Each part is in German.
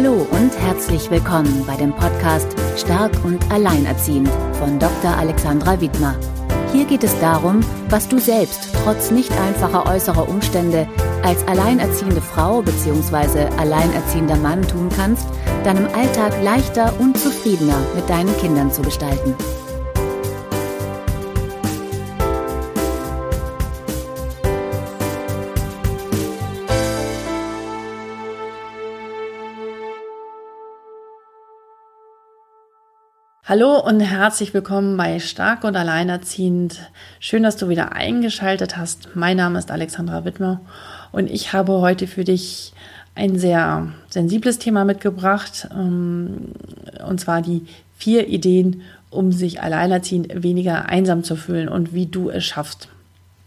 Hallo und herzlich willkommen bei dem Podcast Stark und Alleinerziehend von Dr. Alexandra Widmer. Hier geht es darum, was du selbst trotz nicht einfacher äußerer Umstände als alleinerziehende Frau bzw. alleinerziehender Mann tun kannst, deinem Alltag leichter und zufriedener mit deinen Kindern zu gestalten. Hallo und herzlich willkommen bei Stark und Alleinerziehend. Schön, dass du wieder eingeschaltet hast. Mein Name ist Alexandra Wittmer und ich habe heute für dich ein sehr sensibles Thema mitgebracht, ähm, und zwar die vier Ideen, um sich alleinerziehend weniger einsam zu fühlen und wie du es schaffst.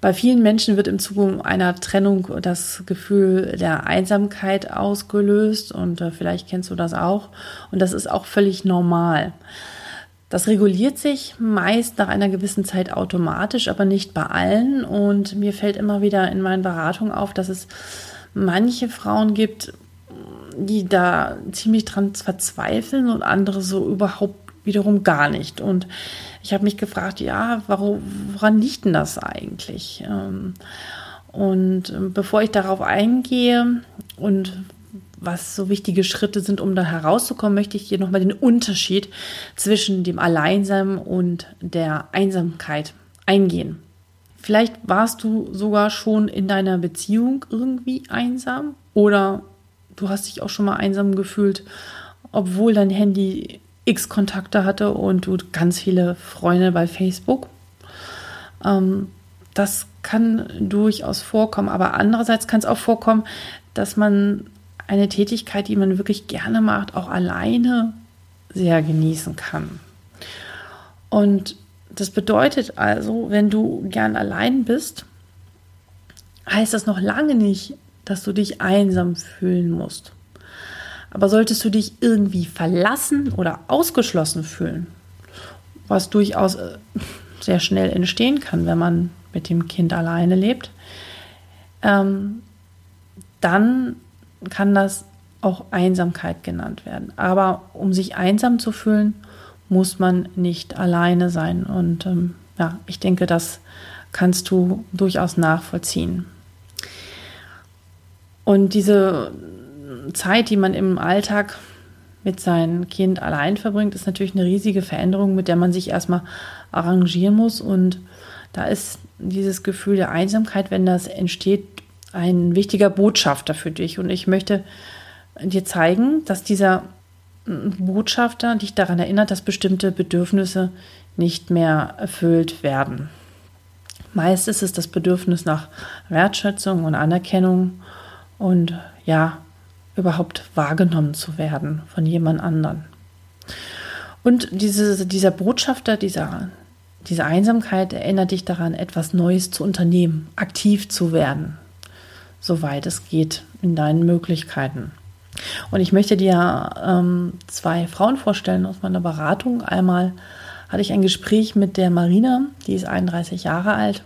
Bei vielen Menschen wird im Zuge einer Trennung das Gefühl der Einsamkeit ausgelöst und äh, vielleicht kennst du das auch und das ist auch völlig normal. Das reguliert sich meist nach einer gewissen Zeit automatisch, aber nicht bei allen. Und mir fällt immer wieder in meinen Beratungen auf, dass es manche Frauen gibt, die da ziemlich dran verzweifeln und andere so überhaupt wiederum gar nicht. Und ich habe mich gefragt, ja, warum, woran liegt denn das eigentlich? Ähm, und ähm, bevor ich darauf eingehe und was so wichtige Schritte sind, um da herauszukommen, möchte ich dir nochmal den Unterschied zwischen dem Alleinsein und der Einsamkeit eingehen. Vielleicht warst du sogar schon in deiner Beziehung irgendwie einsam oder du hast dich auch schon mal einsam gefühlt, obwohl dein Handy x Kontakte hatte und du ganz viele Freunde bei Facebook. Ähm, das kann durchaus vorkommen, aber andererseits kann es auch vorkommen, dass man eine Tätigkeit, die man wirklich gerne macht, auch alleine sehr genießen kann. Und das bedeutet also, wenn du gern allein bist, heißt das noch lange nicht, dass du dich einsam fühlen musst. Aber solltest du dich irgendwie verlassen oder ausgeschlossen fühlen, was durchaus äh, sehr schnell entstehen kann, wenn man mit dem Kind alleine lebt, ähm, dann kann das auch Einsamkeit genannt werden. Aber um sich einsam zu fühlen, muss man nicht alleine sein. Und ähm, ja, ich denke, das kannst du durchaus nachvollziehen. Und diese Zeit, die man im Alltag mit seinem Kind allein verbringt, ist natürlich eine riesige Veränderung, mit der man sich erstmal arrangieren muss. Und da ist dieses Gefühl der Einsamkeit, wenn das entsteht, ein wichtiger Botschafter für dich. Und ich möchte dir zeigen, dass dieser Botschafter dich daran erinnert, dass bestimmte Bedürfnisse nicht mehr erfüllt werden. Meist ist es das Bedürfnis nach Wertschätzung und Anerkennung und ja, überhaupt wahrgenommen zu werden von jemand anderen. Und diese, dieser Botschafter, dieser, diese Einsamkeit erinnert dich daran, etwas Neues zu unternehmen, aktiv zu werden, soweit es geht in deinen Möglichkeiten. Und ich möchte dir ähm, zwei Frauen vorstellen aus meiner Beratung. Einmal hatte ich ein Gespräch mit der Marina, die ist 31 Jahre alt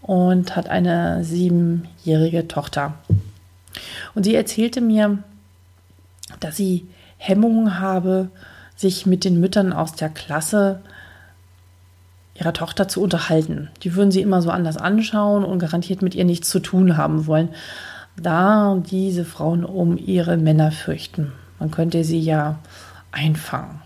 und hat eine siebenjährige Tochter. Und sie erzählte mir, dass sie Hemmungen habe, sich mit den Müttern aus der Klasse ihrer Tochter zu unterhalten. Die würden sie immer so anders anschauen und garantiert mit ihr nichts zu tun haben wollen, da diese Frauen um ihre Männer fürchten. Man könnte sie ja einfangen.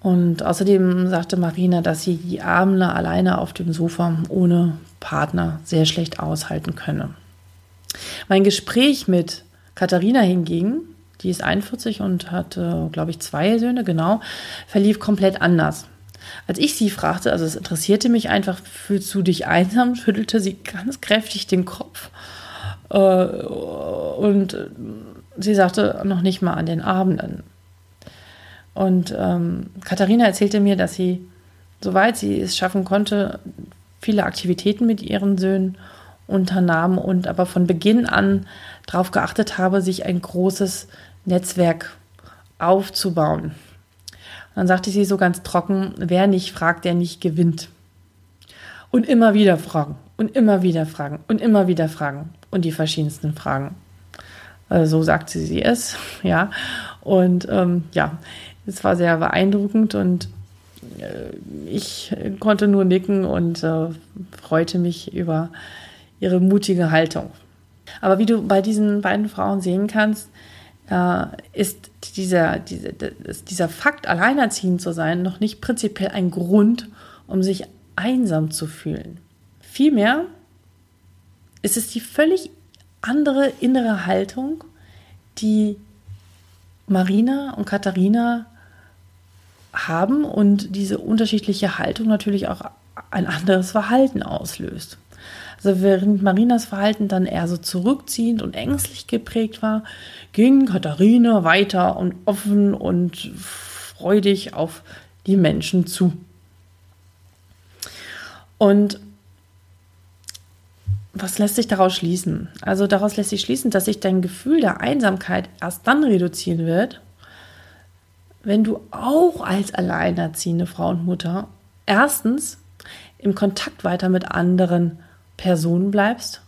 Und außerdem sagte Marina, dass sie die Abende alleine auf dem Sofa ohne Partner sehr schlecht aushalten könne. Mein Gespräch mit Katharina hingegen, die ist 41 und hat, glaube ich, zwei Söhne, genau, verlief komplett anders. Als ich sie fragte, also es interessierte mich einfach, fühlst du dich einsam, schüttelte sie ganz kräftig den Kopf. Äh, und sie sagte noch nicht mal an den Abenden. Und ähm, Katharina erzählte mir, dass sie, soweit sie es schaffen konnte, viele Aktivitäten mit ihren Söhnen unternahm und aber von Beginn an darauf geachtet habe, sich ein großes Netzwerk aufzubauen. Dann sagte sie so ganz trocken, wer nicht fragt, der nicht gewinnt. Und immer wieder fragen und immer wieder fragen und immer wieder fragen und die verschiedensten Fragen. Also so sagt sie, es, ja. Und ähm, ja, es war sehr beeindruckend und äh, ich konnte nur nicken und äh, freute mich über ihre mutige Haltung. Aber wie du bei diesen beiden Frauen sehen kannst, ist dieser, dieser, dieser Fakt, alleinerziehend zu sein, noch nicht prinzipiell ein Grund, um sich einsam zu fühlen. Vielmehr ist es die völlig andere innere Haltung, die Marina und Katharina haben und diese unterschiedliche Haltung natürlich auch ein anderes Verhalten auslöst. Also während Marinas Verhalten dann eher so zurückziehend und ängstlich geprägt war, ging Katharina weiter und offen und freudig auf die Menschen zu. Und was lässt sich daraus schließen? Also daraus lässt sich schließen, dass sich dein Gefühl der Einsamkeit erst dann reduzieren wird, wenn du auch als alleinerziehende Frau und Mutter erstens im Kontakt weiter mit anderen Personen bleibst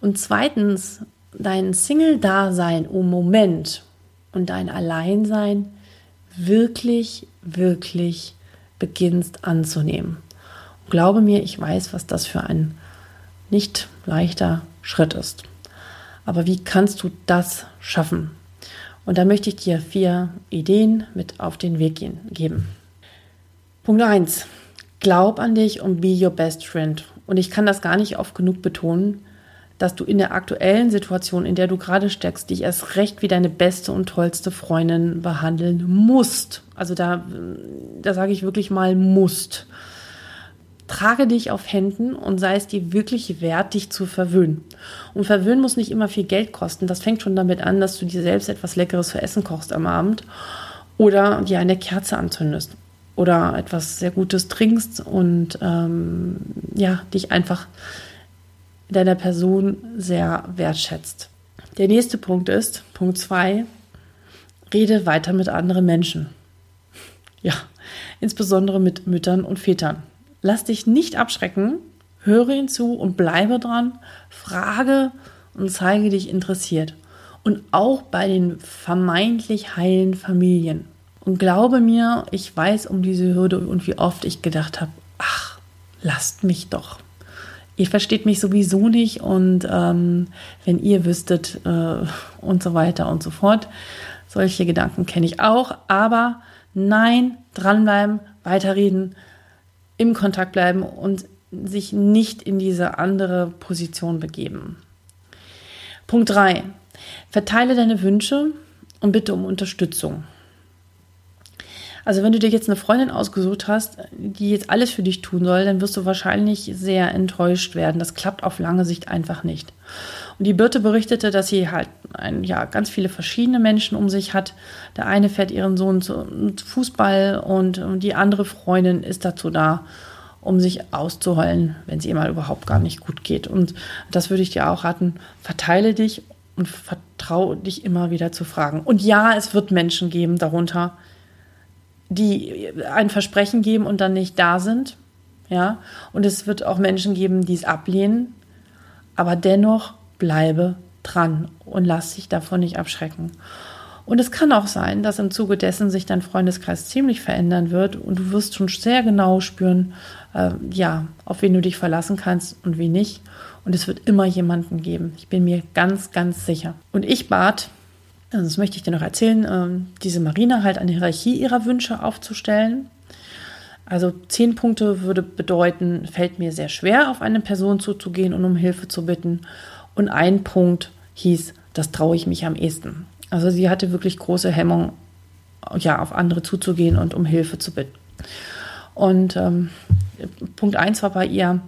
und zweitens dein Single-Dasein im Moment und dein Alleinsein wirklich, wirklich beginnst anzunehmen. Und glaube mir, ich weiß, was das für ein nicht leichter Schritt ist. Aber wie kannst du das schaffen? Und da möchte ich dir vier Ideen mit auf den Weg geben. Punkt 1. Glaub an dich und be your best friend. Und ich kann das gar nicht oft genug betonen, dass du in der aktuellen Situation, in der du gerade steckst, dich erst recht wie deine beste und tollste Freundin behandeln musst. Also da, da sage ich wirklich mal musst. Trage dich auf Händen und sei es dir wirklich wert, dich zu verwöhnen. Und verwöhnen muss nicht immer viel Geld kosten. Das fängt schon damit an, dass du dir selbst etwas Leckeres zu essen kochst am Abend oder dir eine Kerze anzündest oder etwas sehr Gutes trinkst und ähm, ja, dich einfach deiner Person sehr wertschätzt. Der nächste Punkt ist, Punkt 2, rede weiter mit anderen Menschen. Ja, insbesondere mit Müttern und Vätern. Lass dich nicht abschrecken, höre ihn zu und bleibe dran, frage und zeige dich interessiert. Und auch bei den vermeintlich heilen Familien. Und glaube mir, ich weiß um diese Hürde und wie oft ich gedacht habe, ach, lasst mich doch. Ihr versteht mich sowieso nicht und ähm, wenn ihr wüsstet äh, und so weiter und so fort. Solche Gedanken kenne ich auch, aber nein, dranbleiben, weiterreden, im Kontakt bleiben und sich nicht in diese andere Position begeben. Punkt 3. Verteile deine Wünsche und bitte um Unterstützung. Also wenn du dir jetzt eine Freundin ausgesucht hast, die jetzt alles für dich tun soll, dann wirst du wahrscheinlich sehr enttäuscht werden. Das klappt auf lange Sicht einfach nicht. Und die Birte berichtete, dass sie halt ein, ja, ganz viele verschiedene Menschen um sich hat. Der eine fährt ihren Sohn zu, zu Fußball und die andere Freundin ist dazu da, um sich auszuheulen, wenn es ihr mal überhaupt gar nicht gut geht. Und das würde ich dir auch raten, verteile dich und vertraue dich immer wieder zu fragen. Und ja, es wird Menschen geben darunter, die ein Versprechen geben und dann nicht da sind. Ja, und es wird auch Menschen geben, die es ablehnen, aber dennoch bleibe dran und lass dich davon nicht abschrecken. Und es kann auch sein, dass im Zuge dessen sich dein Freundeskreis ziemlich verändern wird und du wirst schon sehr genau spüren, äh, ja, auf wen du dich verlassen kannst und wie nicht. Und es wird immer jemanden geben. Ich bin mir ganz, ganz sicher. Und ich bat, also das möchte ich dir noch erzählen, äh, diese Marina halt eine Hierarchie ihrer Wünsche aufzustellen. Also zehn Punkte würde bedeuten, fällt mir sehr schwer, auf eine Person zuzugehen und um Hilfe zu bitten. Und ein Punkt hieß, das traue ich mich am ehesten. Also sie hatte wirklich große Hemmung, ja, auf andere zuzugehen und um Hilfe zu bitten. Und ähm, Punkt eins war bei ihr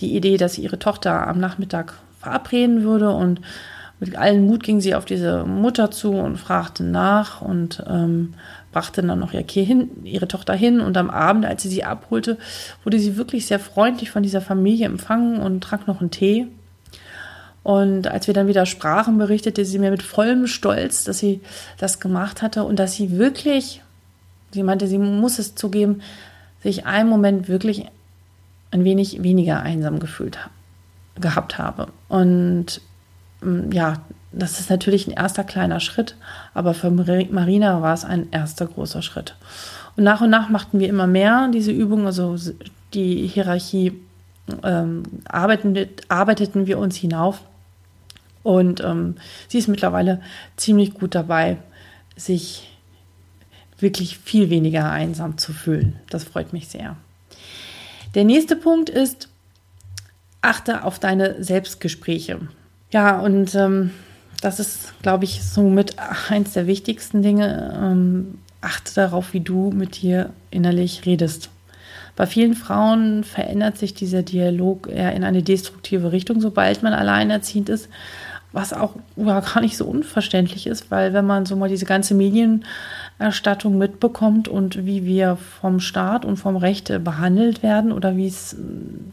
die Idee, dass sie ihre Tochter am Nachmittag verabreden würde und mit allen Mut ging sie auf diese Mutter zu und fragte nach und ähm, brachte dann noch ihr hin, ihre Tochter hin. Und am Abend, als sie sie abholte, wurde sie wirklich sehr freundlich von dieser Familie empfangen und trank noch einen Tee. Und als wir dann wieder sprachen, berichtete sie mir mit vollem Stolz, dass sie das gemacht hatte und dass sie wirklich, sie meinte, sie muss es zugeben, sich einen Moment wirklich ein wenig weniger einsam gefühlt gehabt habe. Und ja, das ist natürlich ein erster kleiner Schritt, aber für Marina war es ein erster großer Schritt. Und nach und nach machten wir immer mehr diese Übungen, also die Hierarchie ähm, arbeiten, arbeiteten wir uns hinauf. Und ähm, sie ist mittlerweile ziemlich gut dabei, sich wirklich viel weniger einsam zu fühlen. Das freut mich sehr. Der nächste Punkt ist, achte auf deine Selbstgespräche. Ja, und ähm, das ist, glaube ich, somit eins der wichtigsten Dinge. Ähm, achte darauf, wie du mit dir innerlich redest. Bei vielen Frauen verändert sich dieser Dialog eher in eine destruktive Richtung, sobald man alleinerziehend ist, was auch ja, gar nicht so unverständlich ist, weil wenn man so mal diese ganze Medienerstattung mitbekommt und wie wir vom Staat und vom Recht behandelt werden oder wie es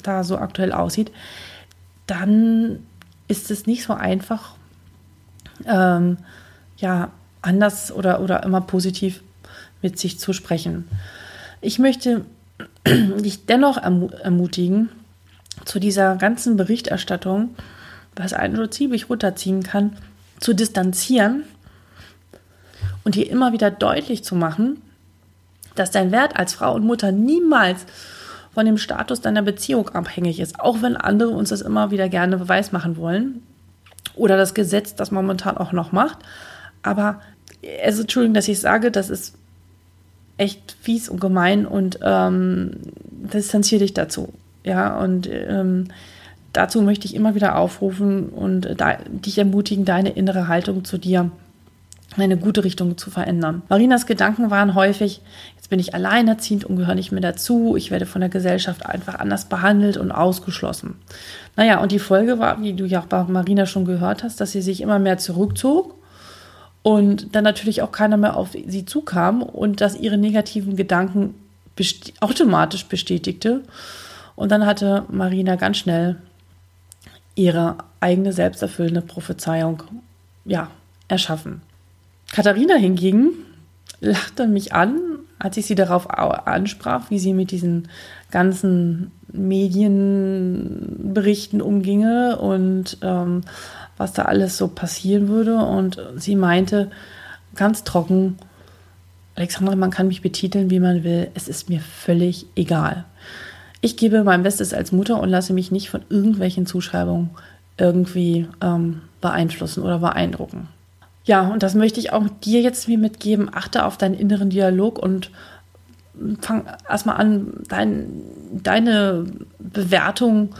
da so aktuell aussieht, dann ist es nicht so einfach, ähm, ja, anders oder, oder immer positiv mit sich zu sprechen. Ich möchte dich dennoch ermutigen, zu dieser ganzen Berichterstattung, was einen so ziemlich runterziehen kann, zu distanzieren und dir immer wieder deutlich zu machen, dass dein Wert als Frau und Mutter niemals von dem Status deiner Beziehung abhängig ist, auch wenn andere uns das immer wieder gerne beweis machen wollen oder das Gesetz das momentan auch noch macht. Aber also Entschuldigung, dass ich sage, das ist echt fies und gemein und ähm, distanziere dich dazu. Ja, und ähm, dazu möchte ich immer wieder aufrufen und da, dich ermutigen, deine innere Haltung zu dir in eine gute Richtung zu verändern. Marinas Gedanken waren häufig, jetzt bin ich alleinerziehend und gehöre nicht mehr dazu, ich werde von der Gesellschaft einfach anders behandelt und ausgeschlossen. Naja, und die Folge war, wie du ja auch bei Marina schon gehört hast, dass sie sich immer mehr zurückzog und dann natürlich auch keiner mehr auf sie zukam und dass ihre negativen Gedanken best automatisch bestätigte. Und dann hatte Marina ganz schnell ihre eigene selbsterfüllende Prophezeiung ja, erschaffen. Katharina hingegen lachte mich an, als ich sie darauf ansprach, wie sie mit diesen ganzen Medienberichten umginge und ähm, was da alles so passieren würde. Und sie meinte ganz trocken, Alexandra, man kann mich betiteln, wie man will. Es ist mir völlig egal. Ich gebe mein Bestes als Mutter und lasse mich nicht von irgendwelchen Zuschreibungen irgendwie ähm, beeinflussen oder beeindrucken. Ja, und das möchte ich auch dir jetzt mitgeben. Achte auf deinen inneren Dialog und fang erstmal an, dein, deine Bewertung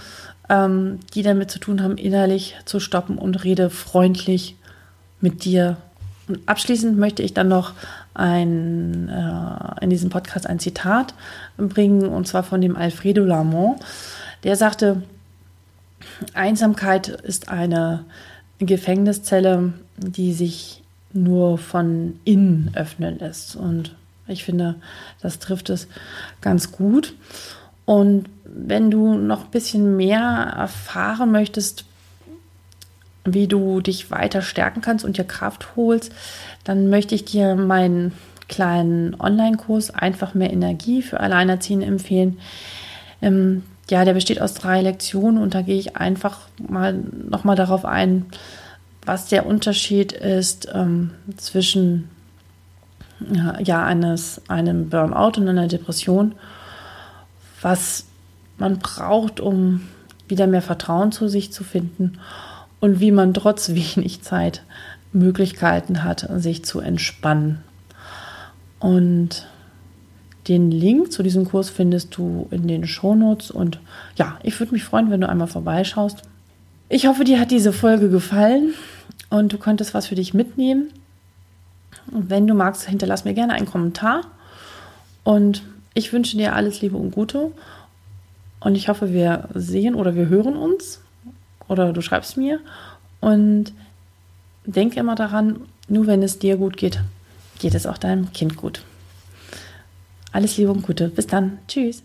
ähm, die damit zu tun haben, innerlich zu stoppen und rede freundlich mit dir. Und abschließend möchte ich dann noch ein, äh, in diesem Podcast ein Zitat bringen, und zwar von dem Alfredo Lamont. Der sagte, Einsamkeit ist eine Gefängniszelle, die sich nur von innen öffnen lässt. Und ich finde, das trifft es ganz gut. Und wenn du noch ein bisschen mehr erfahren möchtest, wie du dich weiter stärken kannst und dir Kraft holst, dann möchte ich dir meinen kleinen Online-Kurs Einfach mehr Energie für Alleinerziehende empfehlen. Ähm, ja, der besteht aus drei Lektionen und da gehe ich einfach mal nochmal darauf ein, was der Unterschied ist ähm, zwischen ja, eines, einem Burnout und einer Depression was man braucht, um wieder mehr Vertrauen zu sich zu finden und wie man trotz wenig Zeit Möglichkeiten hat, sich zu entspannen. Und den Link zu diesem Kurs findest du in den Shownotes und ja, ich würde mich freuen, wenn du einmal vorbeischaust. Ich hoffe, dir hat diese Folge gefallen und du konntest was für dich mitnehmen. Und wenn du magst, hinterlass mir gerne einen Kommentar und ich wünsche dir alles Liebe und Gute und ich hoffe, wir sehen oder wir hören uns oder du schreibst mir und denke immer daran, nur wenn es dir gut geht, geht es auch deinem Kind gut. Alles Liebe und Gute. Bis dann. Tschüss.